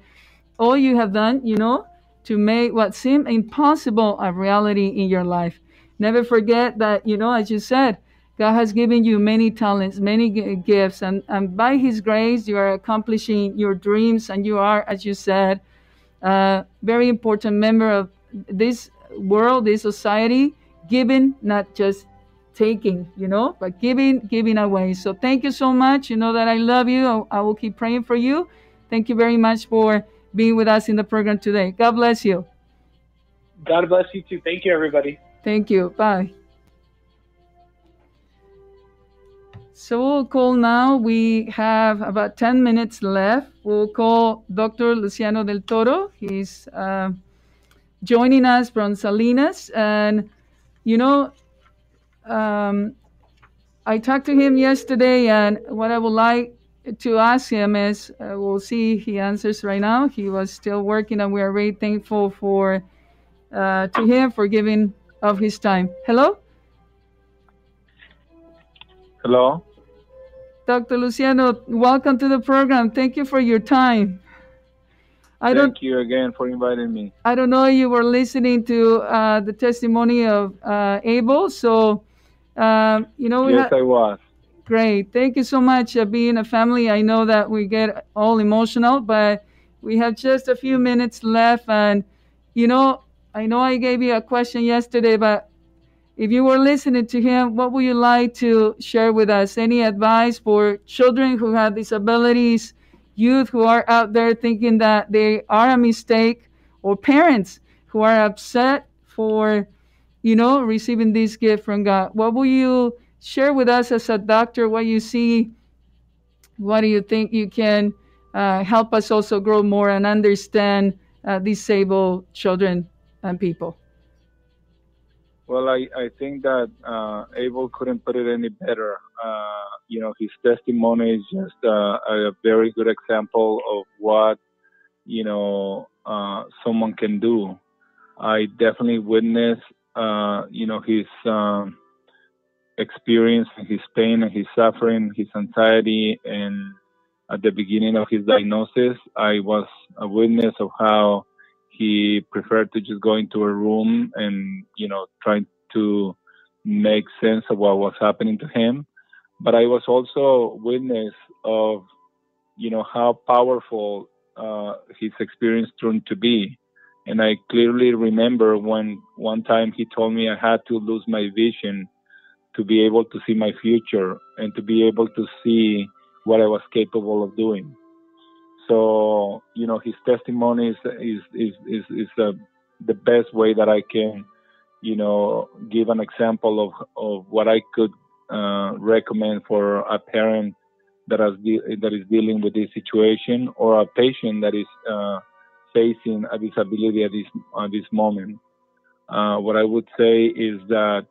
S1: all you have done, you know, to make what seemed impossible a reality in your life. Never forget that, you know, as you said, God has given you many talents, many gifts, and, and by His grace, you are accomplishing your dreams, and you are, as you said, a very important member of this world, this society, giving not just taking, you know, but giving, giving away. So thank you so much. You know that I love you. I, I will keep praying for you. Thank you very much for being with us in the program today. God bless you.
S5: God bless you too. Thank you, everybody.
S1: Thank you. Bye. So we'll call now. We have about 10 minutes left. We'll call Dr. Luciano del Toro. He's uh, joining us from Salinas. And, you know, um, I talked to him yesterday, and what I would like to ask him is uh, we'll see he answers right now. He was still working, and we are very thankful for uh, to him for giving of his time. Hello?
S6: Hello.
S1: Dr. Luciano, welcome to the program. Thank you for your time.
S6: I don't, Thank you again for inviting me.
S1: I don't know you were listening to uh, the testimony of uh, Abel, so um, you know.
S6: Yes, I was.
S1: Great. Thank you so much. Uh, being a family, I know that we get all emotional, but we have just a few minutes left, and you know, I know I gave you a question yesterday, but if you were listening to him, what would you like to share with us? Any advice for children who have disabilities, youth who are out there thinking that they are a mistake, or parents who are upset for, you know, receiving this gift from God? What will you share with us as a doctor? What you see? What do you think you can uh, help us also grow more and understand uh, disabled children and people?
S6: Well, I, I think that uh, Abel couldn't put it any better. Uh, you know, his testimony is just uh, a very good example of what, you know, uh, someone can do. I definitely witnessed, uh, you know, his um, experience and his pain and his suffering, his anxiety. And at the beginning of his diagnosis, I was a witness of how he preferred to just go into a room and you know try to make sense of what was happening to him. But i was also witness of you know how powerful uh, his experience turned to be. And i clearly remember when one time he told me i had to lose my vision to be able to see my future and to be able to see what i was capable of doing so you know, his testimony is is is is, is the best way that I can, you know, give an example of of what I could uh, recommend for a parent that is de- that is dealing with this situation or a patient that is uh, facing a disability at this at this moment. Uh, what I would say is that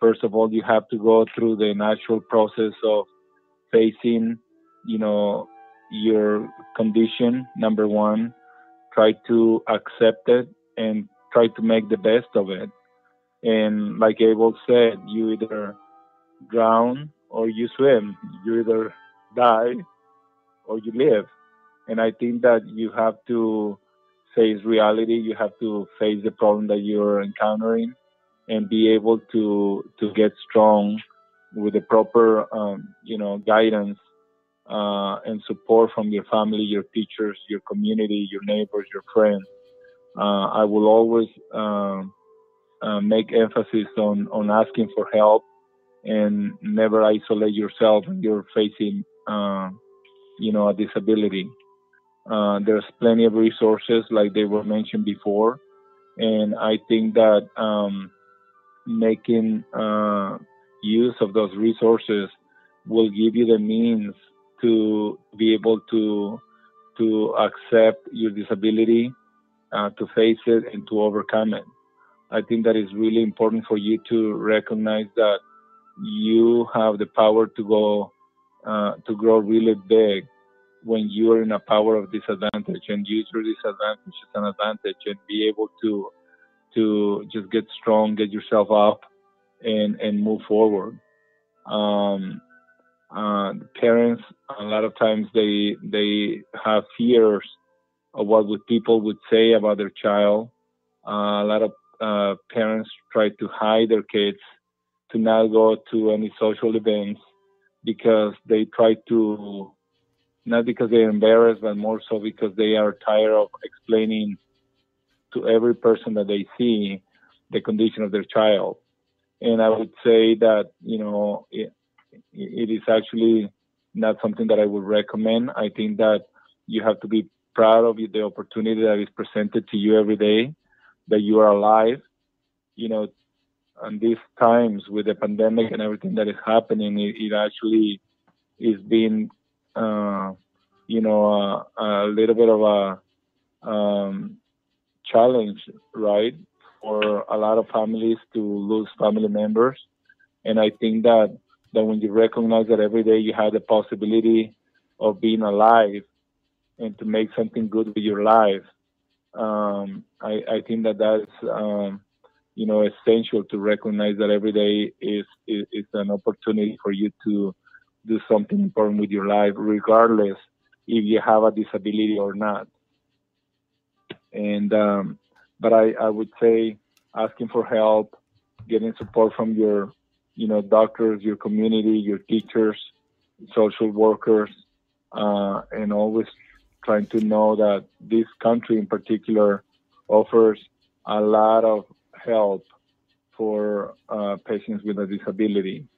S6: first of all, you have to go through the natural process of facing, you know, your condition, number one, try to accept it and try to make the best of it. And like Abel said, you either drown or you swim. You either die or you live. And I think that you have to face reality. You have to face the problem that you're encountering and be able to to get strong with the proper um, you know guidance uh, and support from your family, your teachers, your community, your neighbors, your friends. Uh, I will always um, uh, make emphasis on, on asking for help and never isolate yourself when you're facing, uh, you know, a disability. Uh, there's plenty of resources, like they were mentioned before, and I think that um, making uh, use of those resources will give you the means to be able to to accept your disability, uh, to face it, and to overcome it. I think that is really important for you to recognize that you have the power to go uh, to grow really big when you are in a power of disadvantage and use your disadvantage as an advantage and be able to to just get strong, get yourself up, and and move forward. Um, uh, parents a lot of times they they have fears of what would people would say about their child. Uh, a lot of uh, parents try to hide their kids to not go to any social events because they try to not because they're embarrassed, but more so because they are tired of explaining to every person that they see the condition of their child. and I would say that you know it, is actually not something that I would recommend. I think that you have to be proud of the opportunity that is presented to you every day, that you are alive. You know, and these times with the pandemic and everything that is happening, it, it actually is being, uh, you know, uh, a little bit of a um, challenge, right, for a lot of families to lose family members. And I think that that when you recognize that every day you have the possibility of being alive and to make something good with your life, um, I, I, think that that's um, you know essential to recognize that every day is, is, is an opportunity for you to do something important with your life, regardless if you have a disability or not. And um, but I, I would say asking for help, getting support from your you know, doctors, your community, your teachers, social workers, uh, and always trying to know that this country in particular offers a lot of help for uh, patients with a disability.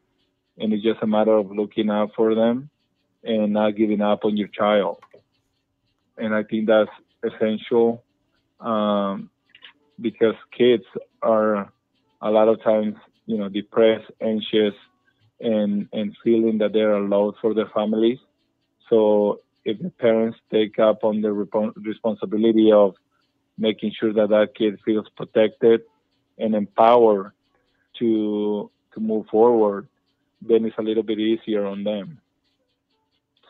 S6: And it's just a matter of looking out for them and not giving up on your child. And I think that's essential um, because kids are a lot of times you know, depressed, anxious, and and feeling that they're alone for their families. So if the parents take up on the responsibility of making sure that that kid feels protected and empowered to to move forward, then it's a little bit easier on them.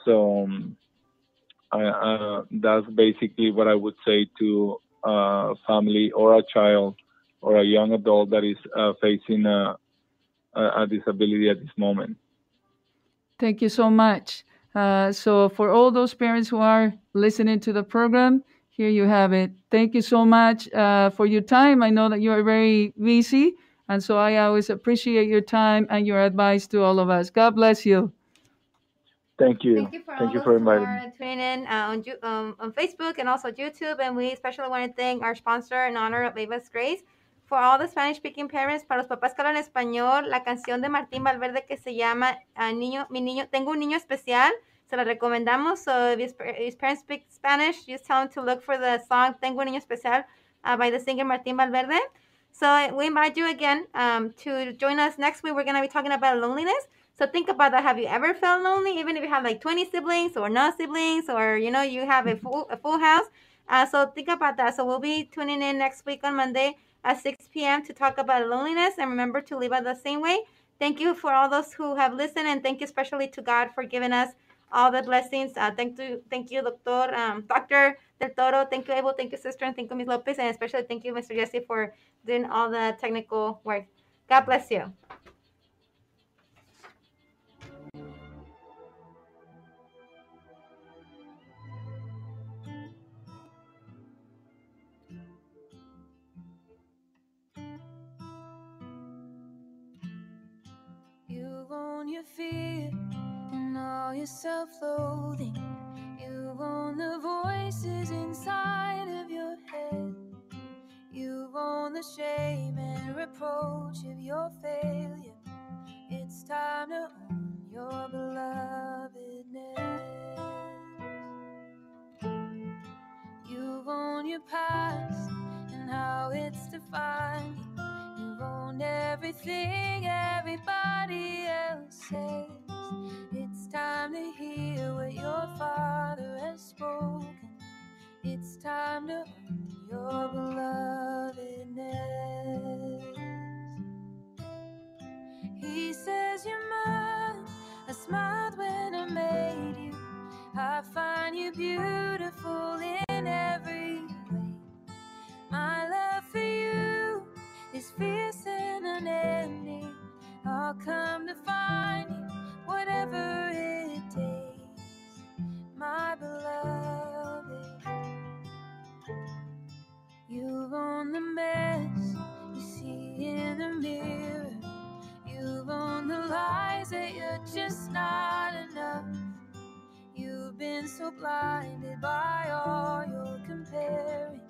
S6: So um, I, uh, that's basically what I would say to a family or a child or a young adult that is uh, facing a, a, disability at this moment.
S1: Thank you so much. Uh, so, for all those parents who are listening to the program, here you have it. Thank you so much uh, for your time. I know that you are very busy, and so I always appreciate your time and your advice to all of us. God bless you.
S6: Thank you.
S4: Thank you for,
S6: thank you for inviting me.
S4: tuning in uh, on, um, on Facebook and also YouTube. And we especially want to thank our sponsor in honor of Ava's Grace. For all the Spanish speaking parents, para los papás que hablan español, la canción de Martín Valverde que se llama uh, Niño, mi niño, tengo un niño especial, se la recomendamos. So if his, parents speak Spanish, just tell them to look for the song Tengo un niño especial uh, by the singer Martín Valverde. So we invite you again um, to join us next week. We're going to be talking about loneliness. So think about that. Have you ever felt lonely, even if you have like 20 siblings or no siblings, or you know you have a full a full house? Uh, so think about that. So we'll be tuning in next week on Monday at 6 p.m. to talk about loneliness. And remember to live out the same way. Thank you for all those who have listened, and thank you especially to God for giving us all the blessings. Uh, thank you, thank you, Doctor, um, Doctor Del Toro. Thank you, Abel. Thank you, Sister, and thank you, Ms. Lopez, and especially thank you, Mr. Jesse, for doing all the technical work. God bless you.
S7: Own your fear and all your self-loathing. You've own the voices inside of your head. You've own the shame and reproach of your failure. It's time to own your belovedness. You've owned your past and how it's defined own everything everybody else says. It's time to hear what your father has spoken. It's time to own your belovedness. He says you're mine. I smiled when I made you. I find you beautiful in every way. My love for you facing an ending, I'll come to find you, whatever it takes, my beloved. You've owned the mess you see in the mirror. You've owned the lies that you're just not enough. You've been so blinded by all your comparing.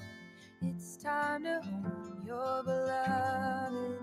S7: It's time to hold your beloved.